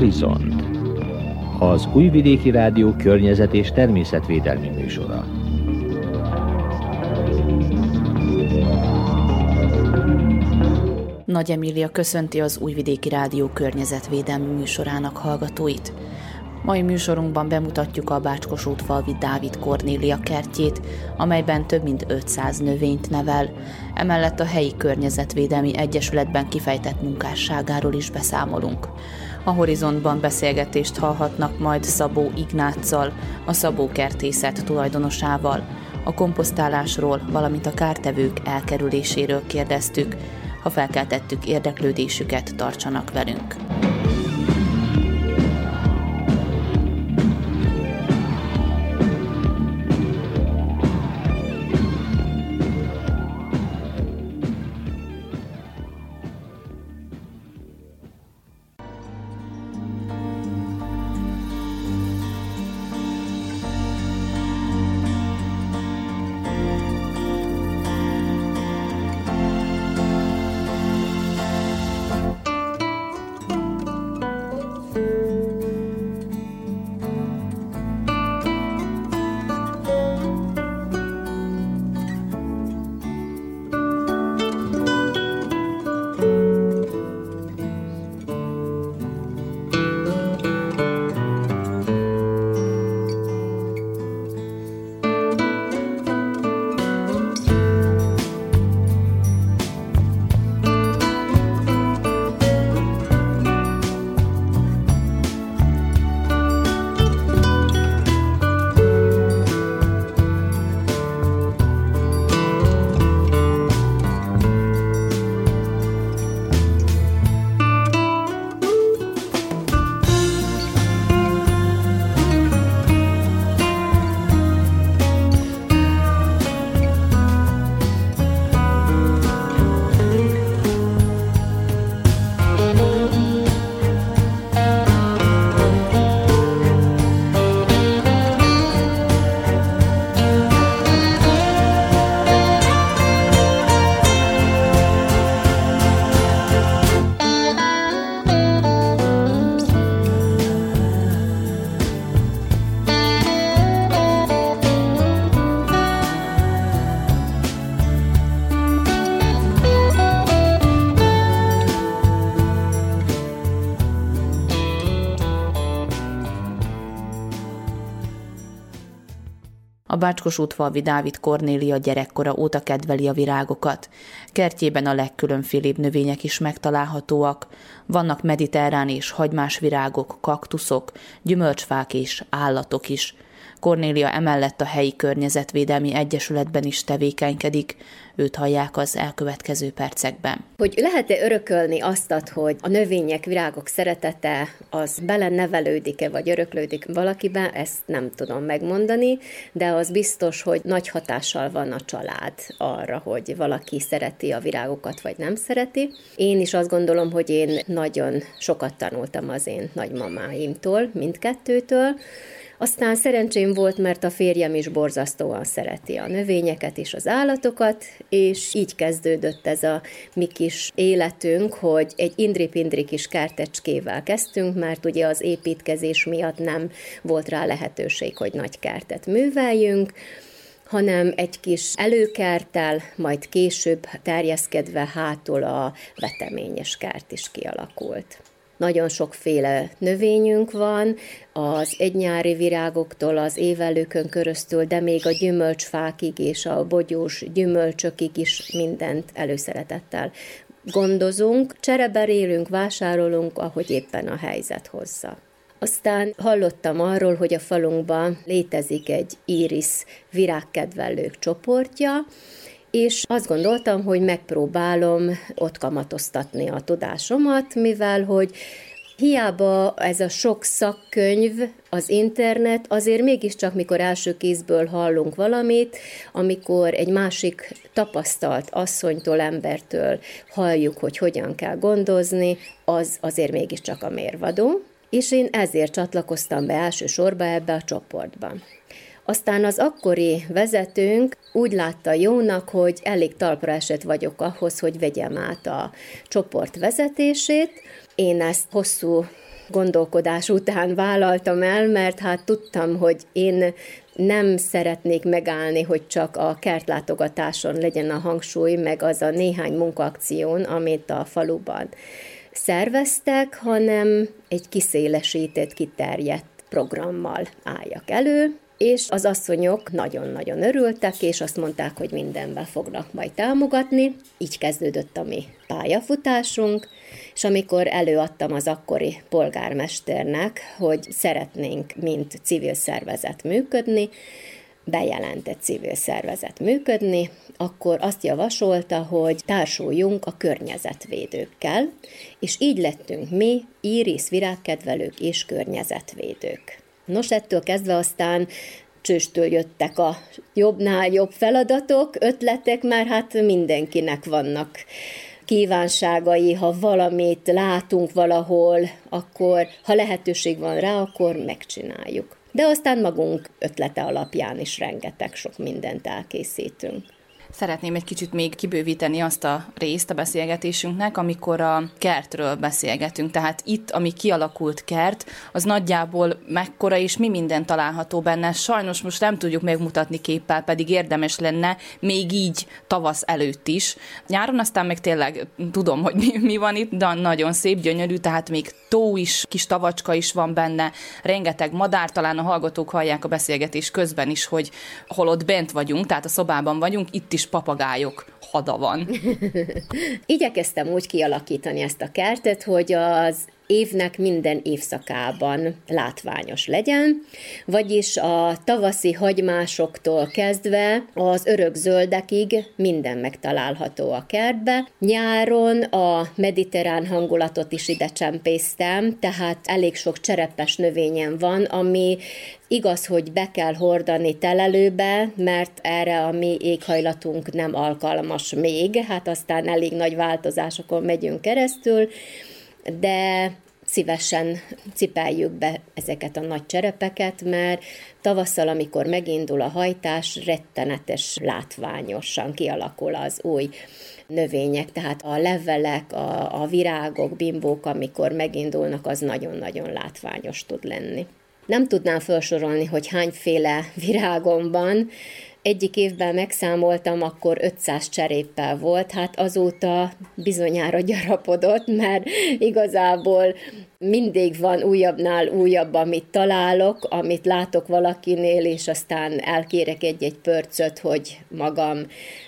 Horizont az Újvidéki Rádió környezet és természetvédelmi műsora. Nagy Emília köszönti az Újvidéki Rádió környezetvédelmi műsorának hallgatóit. Mai műsorunkban bemutatjuk a Bácskos útfalvi Dávid Kornélia kertjét, amelyben több mint 500 növényt nevel. Emellett a helyi környezetvédelmi egyesületben kifejtett munkásságáról is beszámolunk. A horizontban beszélgetést hallhatnak majd Szabó Ignáccal, a Szabó kertészet tulajdonosával. A komposztálásról, valamint a kártevők elkerüléséről kérdeztük. Ha felkeltettük érdeklődésüket, tartsanak velünk! Bácskos útfalvi Dávid Kornélia gyerekkora óta kedveli a virágokat. Kertjében a legkülönfélébb növények is megtalálhatóak. Vannak mediterrán és hagymás virágok, kaktuszok, gyümölcsfák és állatok is – Kornélia emellett a helyi környezetvédelmi egyesületben is tevékenykedik, őt hallják az elkövetkező percekben. Hogy lehet-e örökölni azt, hogy a növények, virágok szeretete az bele nevelődik-e, vagy öröklődik valakiben, ezt nem tudom megmondani, de az biztos, hogy nagy hatással van a család arra, hogy valaki szereti a virágokat, vagy nem szereti. Én is azt gondolom, hogy én nagyon sokat tanultam az én nagymamáimtól, mindkettőtől, aztán szerencsém volt, mert a férjem is borzasztóan szereti a növényeket és az állatokat, és így kezdődött ez a mi kis életünk, hogy egy indri-pindri kis kertecskével kezdtünk, mert ugye az építkezés miatt nem volt rá lehetőség, hogy nagy kertet műveljünk, hanem egy kis előkertel, majd később terjeszkedve hátul a veteményes kert is kialakult. Nagyon sokféle növényünk van, az egynyári virágoktól az évelőkön köröztül, de még a gyümölcsfákig és a bogyós gyümölcsökig is mindent előszeretettel gondozunk, csereberélünk, vásárolunk, ahogy éppen a helyzet hozza. Aztán hallottam arról, hogy a falunkban létezik egy íris virágkedvelők csoportja, és azt gondoltam, hogy megpróbálom ott kamatoztatni a tudásomat, mivel hogy Hiába ez a sok szakkönyv, az internet, azért mégiscsak, mikor első kézből hallunk valamit, amikor egy másik tapasztalt asszonytól, embertől halljuk, hogy hogyan kell gondozni, az azért mégiscsak a mérvadó. És én ezért csatlakoztam be elsősorba ebbe a csoportba. Aztán az akkori vezetőnk úgy látta jónak, hogy elég talpra esett vagyok ahhoz, hogy vegyem át a csoport vezetését. Én ezt hosszú gondolkodás után vállaltam el, mert hát tudtam, hogy én nem szeretnék megállni, hogy csak a kertlátogatáson legyen a hangsúly, meg az a néhány munkaakción, amit a faluban szerveztek, hanem egy kiszélesített, kiterjedt programmal álljak elő, és az asszonyok nagyon-nagyon örültek, és azt mondták, hogy mindenben fognak majd támogatni. Így kezdődött a mi pályafutásunk, és amikor előadtam az akkori polgármesternek, hogy szeretnénk, mint civil szervezet működni, bejelentett civil szervezet működni, akkor azt javasolta, hogy társuljunk a környezetvédőkkel, és így lettünk mi, íris virágkedvelők és környezetvédők. Nos, ettől kezdve aztán csőstől jöttek a jobbnál jobb feladatok, ötletek, mert hát mindenkinek vannak kívánságai, ha valamit látunk valahol, akkor ha lehetőség van rá, akkor megcsináljuk. De aztán magunk ötlete alapján is rengeteg sok mindent elkészítünk. Szeretném egy kicsit még kibővíteni azt a részt a beszélgetésünknek, amikor a kertről beszélgetünk. Tehát itt, ami kialakult kert, az nagyjából mekkora és mi minden található benne. Sajnos most nem tudjuk megmutatni képpel, pedig érdemes lenne még így tavasz előtt is. Nyáron aztán meg tényleg tudom, hogy mi, mi van itt, de nagyon szép, gyönyörű, tehát még tó is, kis tavacska is van benne, rengeteg madár, talán a hallgatók hallják a beszélgetés közben is, hogy hol ott bent vagyunk, tehát a szobában vagyunk, itt is kis papagájok hada van. Igyekeztem úgy kialakítani ezt a kertet, hogy az évnek minden évszakában látványos legyen, vagyis a tavaszi hagymásoktól kezdve az örök zöldekig minden megtalálható a kertbe. Nyáron a mediterrán hangulatot is ide csempésztem, tehát elég sok cserepes növényen van, ami Igaz, hogy be kell hordani telelőbe, mert erre a mi éghajlatunk nem alkalmas még, hát aztán elég nagy változásokon megyünk keresztül, de szívesen cipeljük be ezeket a nagy cserepeket, mert tavasszal, amikor megindul a hajtás, rettenetes látványosan kialakul az új növények, tehát a levelek, a, a virágok, bimbók, amikor megindulnak, az nagyon-nagyon látványos tud lenni. Nem tudnám felsorolni, hogy hányféle virágom van, egyik évben megszámoltam, akkor 500 cseréppel volt, hát azóta bizonyára gyarapodott, mert igazából mindig van újabbnál újabb, amit találok, amit látok valakinél, és aztán elkérek egy-egy pörcöt, hogy magam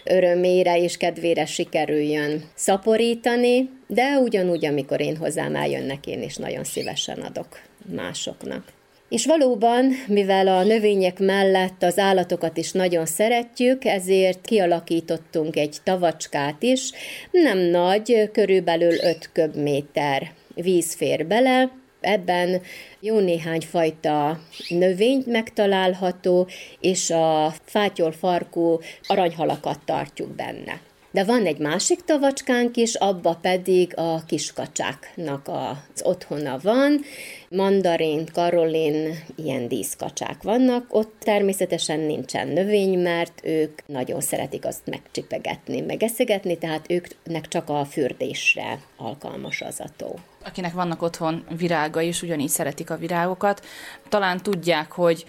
örömére és kedvére sikerüljön szaporítani, de ugyanúgy, amikor én hozzám eljönnek, én is nagyon szívesen adok másoknak. És valóban, mivel a növények mellett az állatokat is nagyon szeretjük, ezért kialakítottunk egy tavacskát is, nem nagy, körülbelül 5 köbméter víz fér bele, ebben jó néhány fajta növényt megtalálható, és a fátyolfarkú aranyhalakat tartjuk benne. De van egy másik tavacskánk is, abba pedig a kiskacsáknak az otthona van. Mandarin, karolin, ilyen díszkacsák vannak. Ott természetesen nincsen növény, mert ők nagyon szeretik azt megcsipegetni, megeszegetni, tehát őknek csak a fürdésre alkalmas az a tó akinek vannak otthon virágai, és ugyanígy szeretik a virágokat, talán tudják, hogy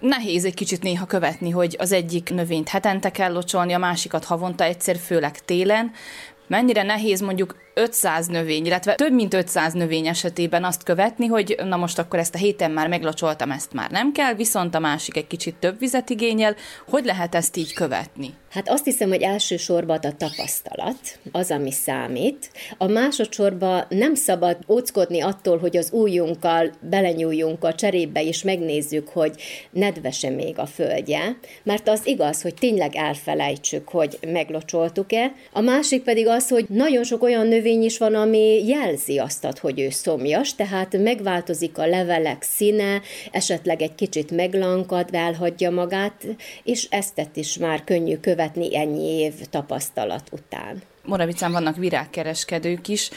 nehéz egy kicsit néha követni, hogy az egyik növényt hetente kell locsolni, a másikat havonta egyszer, főleg télen. Mennyire nehéz mondjuk 500 növény, illetve több mint 500 növény esetében azt követni, hogy na most akkor ezt a héten már meglocsoltam, ezt már nem kell, viszont a másik egy kicsit több vizet igényel. Hogy lehet ezt így követni? Hát azt hiszem, hogy elsősorban a tapasztalat az, ami számít. A másodszorban nem szabad óckodni attól, hogy az újunkkal belenyúljunk a cserébe, és megnézzük, hogy nedvese még a földje, mert az igaz, hogy tényleg elfelejtsük, hogy meglocsoltuk-e. A másik pedig az, hogy nagyon sok olyan növény is van, ami jelzi azt, hogy ő szomjas, tehát megváltozik a levelek színe, esetleg egy kicsit meglankad, elhagyja magát, és ezt is már könnyű követni követni ennyi év tapasztalat után. Moravicán vannak virágkereskedők is,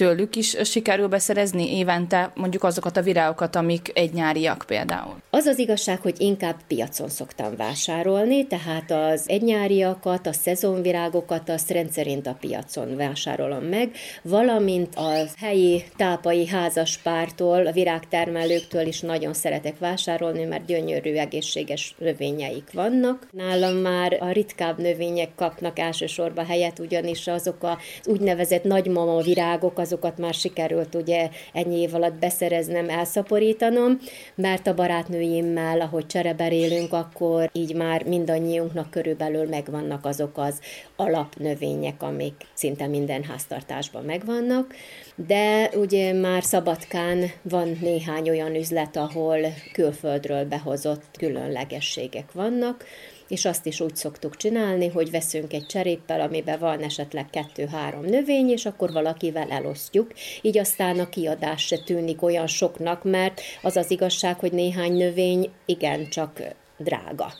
tőlük is sikerül beszerezni évente mondjuk azokat a virágokat, amik egy nyáriak például? Az az igazság, hogy inkább piacon szoktam vásárolni, tehát az egynyáriakat, a szezonvirágokat azt rendszerint a piacon vásárolom meg, valamint a helyi tápai házaspártól, a virágtermelőktől is nagyon szeretek vásárolni, mert gyönyörű, egészséges növényeik vannak. Nálam már a ritkább növények kapnak elsősorban helyet, ugyanis azok az úgynevezett nagymama virágok, azokat már sikerült ugye ennyi év alatt beszereznem, elszaporítanom, mert a barátnőimmel, ahogy csereberélünk, akkor így már mindannyiunknak körülbelül megvannak azok az alapnövények, amik szinte minden háztartásban megvannak, de ugye már Szabadkán van néhány olyan üzlet, ahol külföldről behozott különlegességek vannak, és azt is úgy szoktuk csinálni, hogy veszünk egy cseréppel, amiben van esetleg kettő-három növény, és akkor valakivel elosztjuk. Így aztán a kiadás se tűnik olyan soknak, mert az az igazság, hogy néhány növény igencsak drága.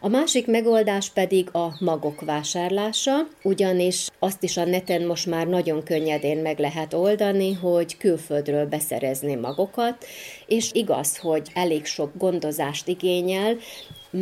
A másik megoldás pedig a magok vásárlása, ugyanis azt is a neten most már nagyon könnyedén meg lehet oldani, hogy külföldről beszerezni magokat, és igaz, hogy elég sok gondozást igényel,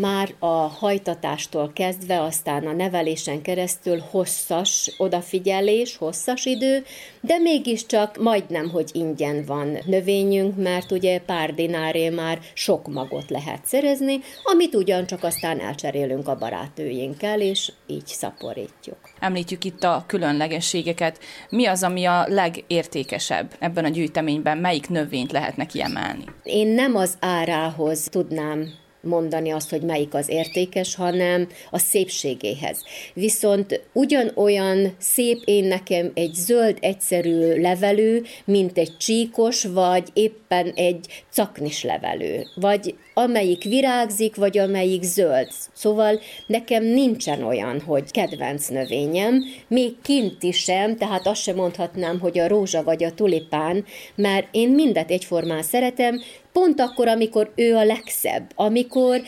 már a hajtatástól kezdve, aztán a nevelésen keresztül hosszas odafigyelés, hosszas idő, de mégiscsak majdnem, hogy ingyen van növényünk, mert ugye pár dináré már sok magot lehet szerezni, amit ugyancsak aztán elcserélünk a barátőinkkel, és így szaporítjuk. Említjük itt a különlegességeket. Mi az, ami a legértékesebb ebben a gyűjteményben? Melyik növényt lehetne kiemelni? Én nem az árához tudnám mondani azt, hogy melyik az értékes, hanem a szépségéhez. Viszont ugyanolyan szép én nekem egy zöld, egyszerű levelő, mint egy csíkos, vagy éppen egy caknis levelő, vagy amelyik virágzik, vagy amelyik zöld. Szóval nekem nincsen olyan, hogy kedvenc növényem, még kint is sem, tehát azt sem mondhatnám, hogy a rózsa vagy a tulipán, mert én mindet egyformán szeretem, pont akkor, amikor ő a legszebb, amikor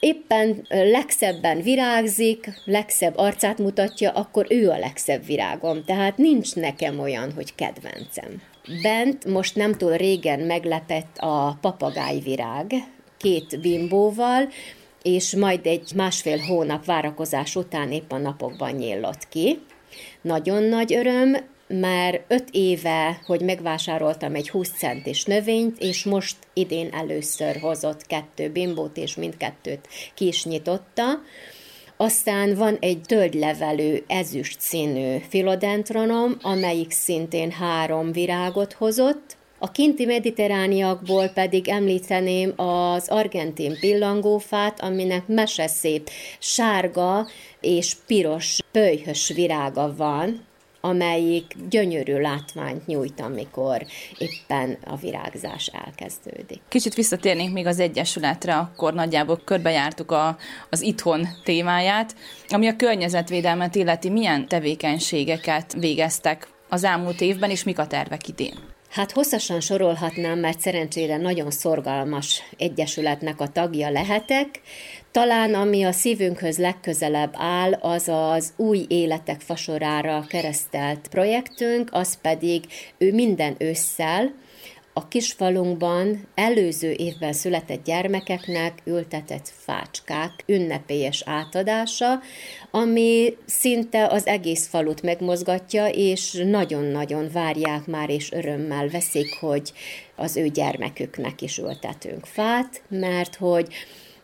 éppen legszebben virágzik, legszebb arcát mutatja, akkor ő a legszebb virágom. Tehát nincs nekem olyan, hogy kedvencem. Bent most nem túl régen meglepett a papagájvirág, két bimbóval, és majd egy másfél hónap várakozás után épp a napokban nyílott ki. Nagyon nagy öröm, már öt éve, hogy megvásároltam egy 20 centis növényt, és most idén először hozott kettő bimbót, és mindkettőt ki is nyitotta. Aztán van egy tölgylevelő ezüst színű filodentronom, amelyik szintén három virágot hozott, a kinti mediterrániakból pedig említeném az argentin pillangófát, aminek meseszép sárga és piros pölyhös virága van, amelyik gyönyörű látványt nyújt, amikor éppen a virágzás elkezdődik. Kicsit visszatérnénk még az Egyesületre, akkor nagyjából körbejártuk a, az itthon témáját, ami a környezetvédelmet illeti, milyen tevékenységeket végeztek az elmúlt évben, és mik a tervek idén? Hát hosszasan sorolhatnám, mert szerencsére nagyon szorgalmas egyesületnek a tagja lehetek. Talán ami a szívünkhöz legközelebb áll, az az új életek fasorára keresztelt projektünk, az pedig ő minden ősszel, a kisfalunkban előző évben született gyermekeknek ültetett fácskák ünnepélyes átadása, ami szinte az egész falut megmozgatja, és nagyon-nagyon várják már, és örömmel veszik, hogy az ő gyermeküknek is ültetünk fát, mert hogy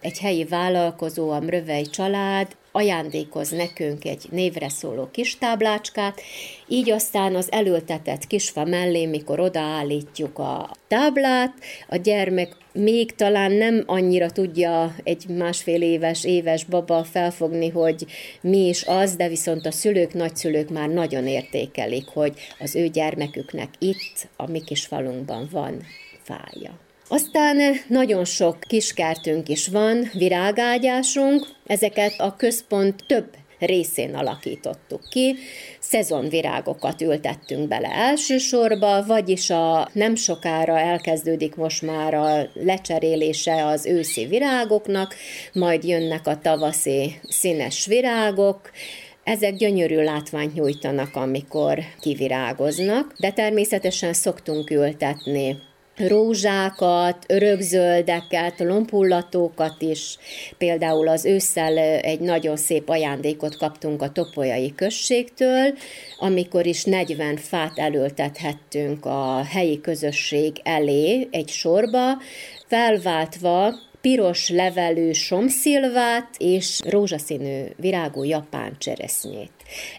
egy helyi vállalkozó, a Mrövei család ajándékoz nekünk egy névre szóló kis táblácskát, így aztán az elültetett kisfa mellé, mikor odaállítjuk a táblát, a gyermek még talán nem annyira tudja egy másfél éves, éves baba felfogni, hogy mi is az, de viszont a szülők, nagyszülők már nagyon értékelik, hogy az ő gyermeküknek itt, a mi kis falunkban van fája. Aztán eh, nagyon sok kiskertünk is van, virágágyásunk, ezeket a központ több részén alakítottuk ki. Szezonvirágokat ültettünk bele elsősorba, vagyis a nem sokára elkezdődik most már a lecserélése az őszi virágoknak, majd jönnek a tavaszi színes virágok, Ezek gyönyörű látványt nyújtanak, amikor kivirágoznak, de természetesen szoktunk ültetni rózsákat, örökzöldeket, lompullatókat is. Például az ősszel egy nagyon szép ajándékot kaptunk a Topolyai községtől, amikor is 40 fát elültethettünk a helyi közösség elé egy sorba, felváltva piros levelű somszilvát és rózsaszínű virágú japán cseresznyét.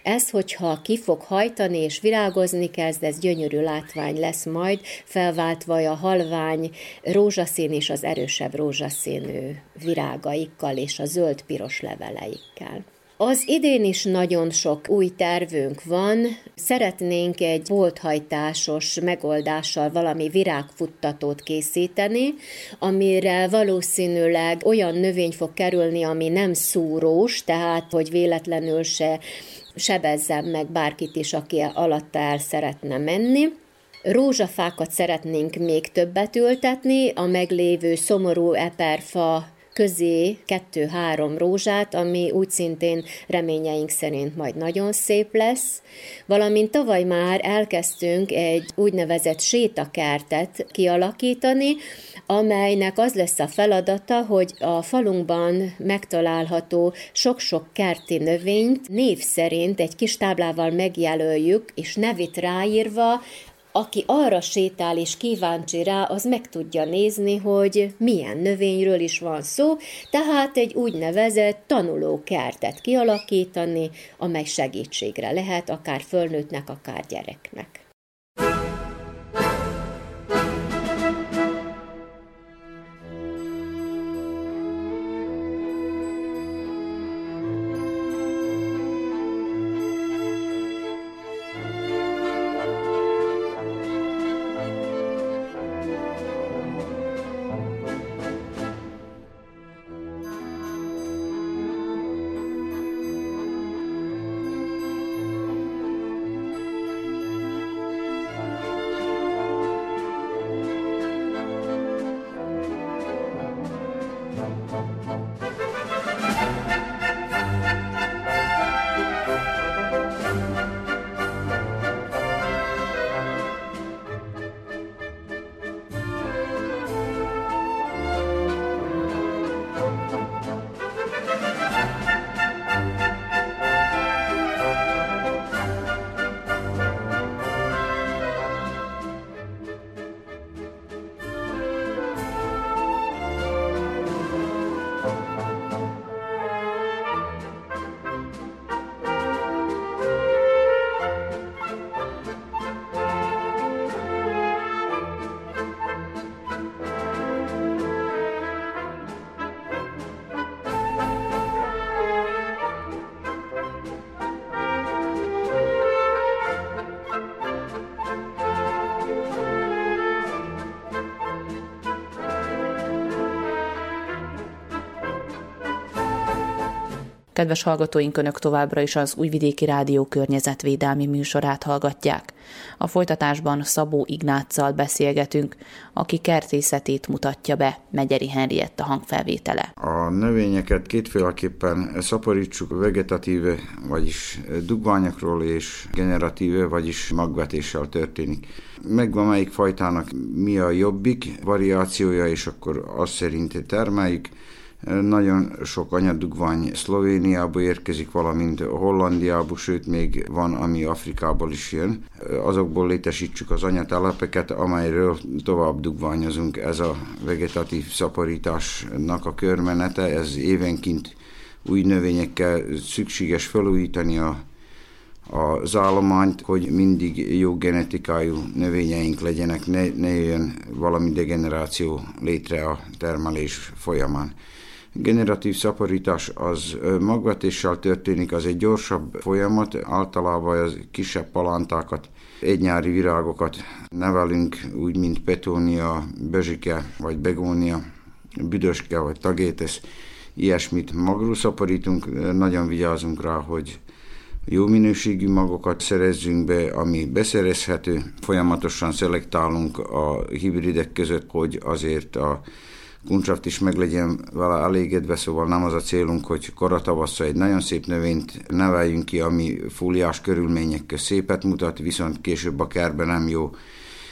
Ez, hogyha ki fog hajtani és virágozni kezd, ez gyönyörű látvány lesz majd, felváltva a halvány rózsaszín és az erősebb rózsaszínű virágaikkal és a zöld-piros leveleikkel. Az idén is nagyon sok új tervünk van. Szeretnénk egy bolthajtásos megoldással valami virágfuttatót készíteni, amire valószínűleg olyan növény fog kerülni, ami nem szúrós, tehát hogy véletlenül se sebezzen meg bárkit is, aki alatta el szeretne menni. Rózsafákat szeretnénk még többet ültetni, a meglévő szomorú eperfa közé kettő-három rózsát, ami úgy szintén reményeink szerint majd nagyon szép lesz. Valamint tavaly már elkezdtünk egy úgynevezett sétakertet kialakítani, amelynek az lesz a feladata, hogy a falunkban megtalálható sok-sok kerti növényt név szerint egy kis táblával megjelöljük, és nevét ráírva aki arra sétál és kíváncsi rá, az meg tudja nézni, hogy milyen növényről is van szó, tehát egy úgynevezett tanulókertet kialakítani, amely segítségre lehet akár fölnőttnek, akár gyereknek. Kedves hallgatóink, Önök továbbra is az Újvidéki Rádió környezetvédelmi műsorát hallgatják. A folytatásban Szabó Ignáccal beszélgetünk, aki kertészetét mutatja be, Megyeri Henrietta hangfelvétele. A növényeket kétféleképpen szaporítsuk vegetatíve, vagyis dugványokról, és generatíve, vagyis magvetéssel történik. Megvan melyik fajtának mi a jobbik variációja, és akkor azt szerint termeljük nagyon sok anyadugvány Szlovéniába érkezik, valamint Hollandiába, sőt még van, ami Afrikából is jön. Azokból létesítsük az anyatelepeket, amelyről tovább dugványozunk. Ez a vegetatív szaporításnak a körmenete, ez évenként új növényekkel szükséges felújítani a az állományt, hogy mindig jó genetikájú növényeink legyenek, ne, ne jöjjön valami degeneráció létre a termelés folyamán generatív szaporítás az magvetéssel történik, az egy gyorsabb folyamat, általában az kisebb palántákat, egynyári virágokat nevelünk, úgy mint petónia, bezsike vagy begónia, büdöske vagy tagétesz, ilyesmit magról szaporítunk, nagyon vigyázunk rá, hogy jó minőségű magokat szerezzünk be, ami beszerezhető. Folyamatosan szelektálunk a hibridek között, hogy azért a kuncsaft is meg legyen vele elégedve, szóval nem az a célunk, hogy koratavasszal egy nagyon szép növényt neveljünk ki, ami fóliás körülmények szépet mutat, viszont később a kerben nem jó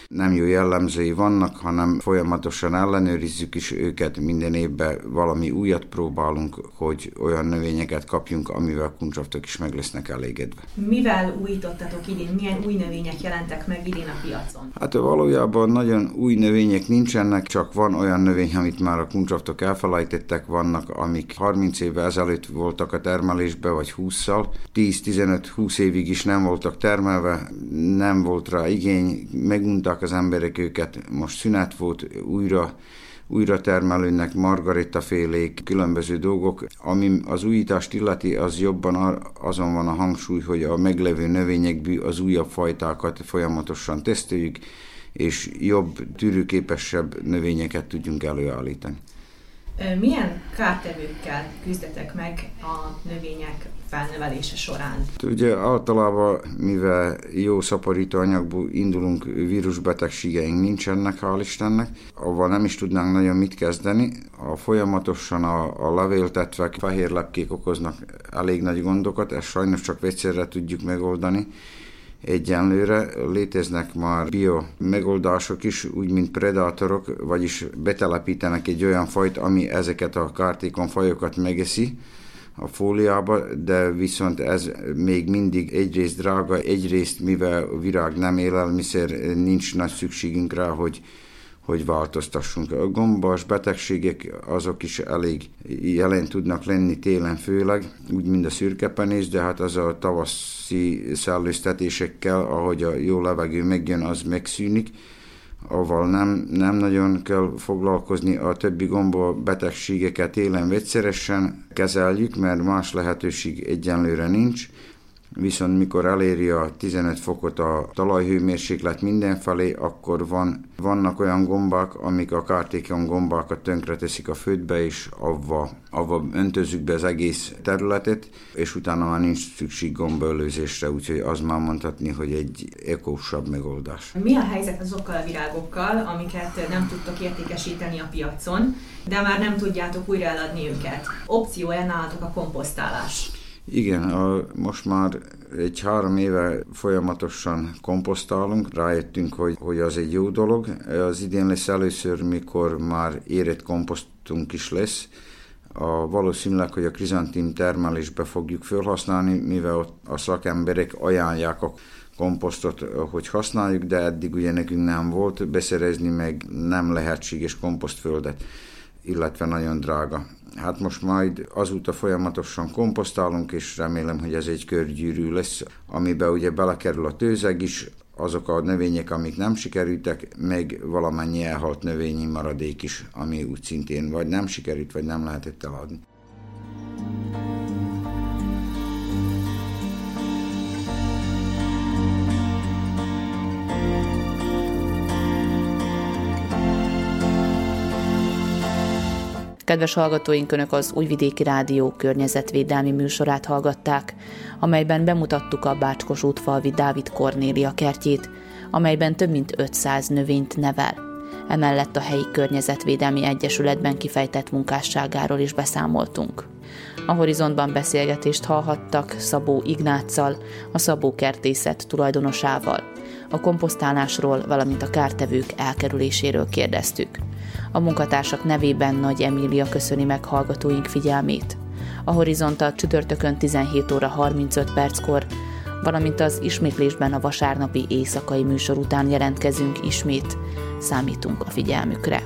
nem jó jellemzői vannak, hanem folyamatosan ellenőrizzük is őket, minden évben valami újat próbálunk, hogy olyan növényeket kapjunk, amivel kuncsaftok is meg lesznek elégedve. Mivel újítottatok idén? Milyen új növények jelentek meg idén a piacon? Hát valójában nagyon új növények nincsenek, csak van olyan növény, amit már a kuncsaftok elfelejtettek, vannak, amik 30 évvel ezelőtt voltak a termelésbe, vagy 20-szal, 10-15-20 évig is nem voltak termelve, nem volt rá igény, meguntak az emberek őket, most szünet volt, újra újra termelőnek, margarita félék, különböző dolgok. Ami az újítást illeti, az jobban azon van a hangsúly, hogy a meglevő növényekből az újabb fajtákat folyamatosan teszteljük, és jobb, tűrőképesebb növényeket tudjunk előállítani. Milyen kártevőkkel küzdetek meg a növények felnevelése során? Ugye általában, mivel jó szaporító anyagból indulunk, vírusbetegségeink nincsenek, hál' Istennek, avval nem is tudnánk nagyon mit kezdeni. A folyamatosan a, a levéltetvek, fehér lepkék okoznak elég nagy gondokat, ezt sajnos csak vegyszerre tudjuk megoldani egyenlőre. Léteznek már bio megoldások is, úgy mint predátorok, vagyis betelepítenek egy olyan fajt, ami ezeket a kártékon fajokat megeszi, a fóliába, de viszont ez még mindig egyrészt drága, egyrészt mivel virág nem élelmiszer, nincs nagy szükségünk rá, hogy hogy változtassunk. A gombas betegségek azok is elég jelen tudnak lenni télen főleg, úgy mint a szürkepenés, de hát az a tavaszi szellőztetésekkel, ahogy a jó levegő megjön, az megszűnik avval nem, nem nagyon kell foglalkozni, a többi gomba betegségeket élen vegyszeresen kezeljük, mert más lehetőség egyenlőre nincs, viszont mikor eléri a 15 fokot a talajhőmérséklet mindenfelé, akkor van, vannak olyan gombák, amik a kártékony gombákat tönkreteszik a földbe, és avva, avva öntözzük be az egész területet, és utána már nincs szükség gombaölőzésre, úgyhogy az már mondhatni, hogy egy ekósabb megoldás. Mi a helyzet azokkal a virágokkal, amiket nem tudtok értékesíteni a piacon, de már nem tudjátok újra eladni őket? Opció-e nálatok a komposztálás? Igen, a, most már egy három éve folyamatosan komposztálunk, rájöttünk, hogy, hogy az egy jó dolog. Az idén lesz először, mikor már érett komposztunk is lesz. A, valószínűleg, hogy a krizantim termelésbe fogjuk felhasználni, mivel ott a szakemberek ajánlják a komposztot, hogy használjuk, de eddig ugye nekünk nem volt beszerezni, meg nem lehetséges komposztföldet, illetve nagyon drága. Hát most majd azóta folyamatosan komposztálunk, és remélem, hogy ez egy körgyűrű lesz, amiben ugye belekerül a tőzeg is, azok a növények, amik nem sikerültek, meg valamennyi elhalt növényi maradék is, ami úgy szintén vagy nem sikerült, vagy nem lehetett eladni. Kedves hallgatóink, Önök az Újvidéki Rádió környezetvédelmi műsorát hallgatták, amelyben bemutattuk a Bácskos útfalvi Dávid Kornélia kertjét, amelyben több mint 500 növényt nevel. Emellett a helyi környezetvédelmi egyesületben kifejtett munkásságáról is beszámoltunk. A horizontban beszélgetést hallhattak Szabó Ignáccal, a Szabó kertészet tulajdonosával. A komposztálásról, valamint a kártevők elkerüléséről kérdeztük. A munkatársak nevében Nagy Emília köszöni meg hallgatóink figyelmét. A Horizontal csütörtökön 17 óra 35 perckor, valamint az ismétlésben a vasárnapi éjszakai műsor után jelentkezünk ismét. Számítunk a figyelmükre.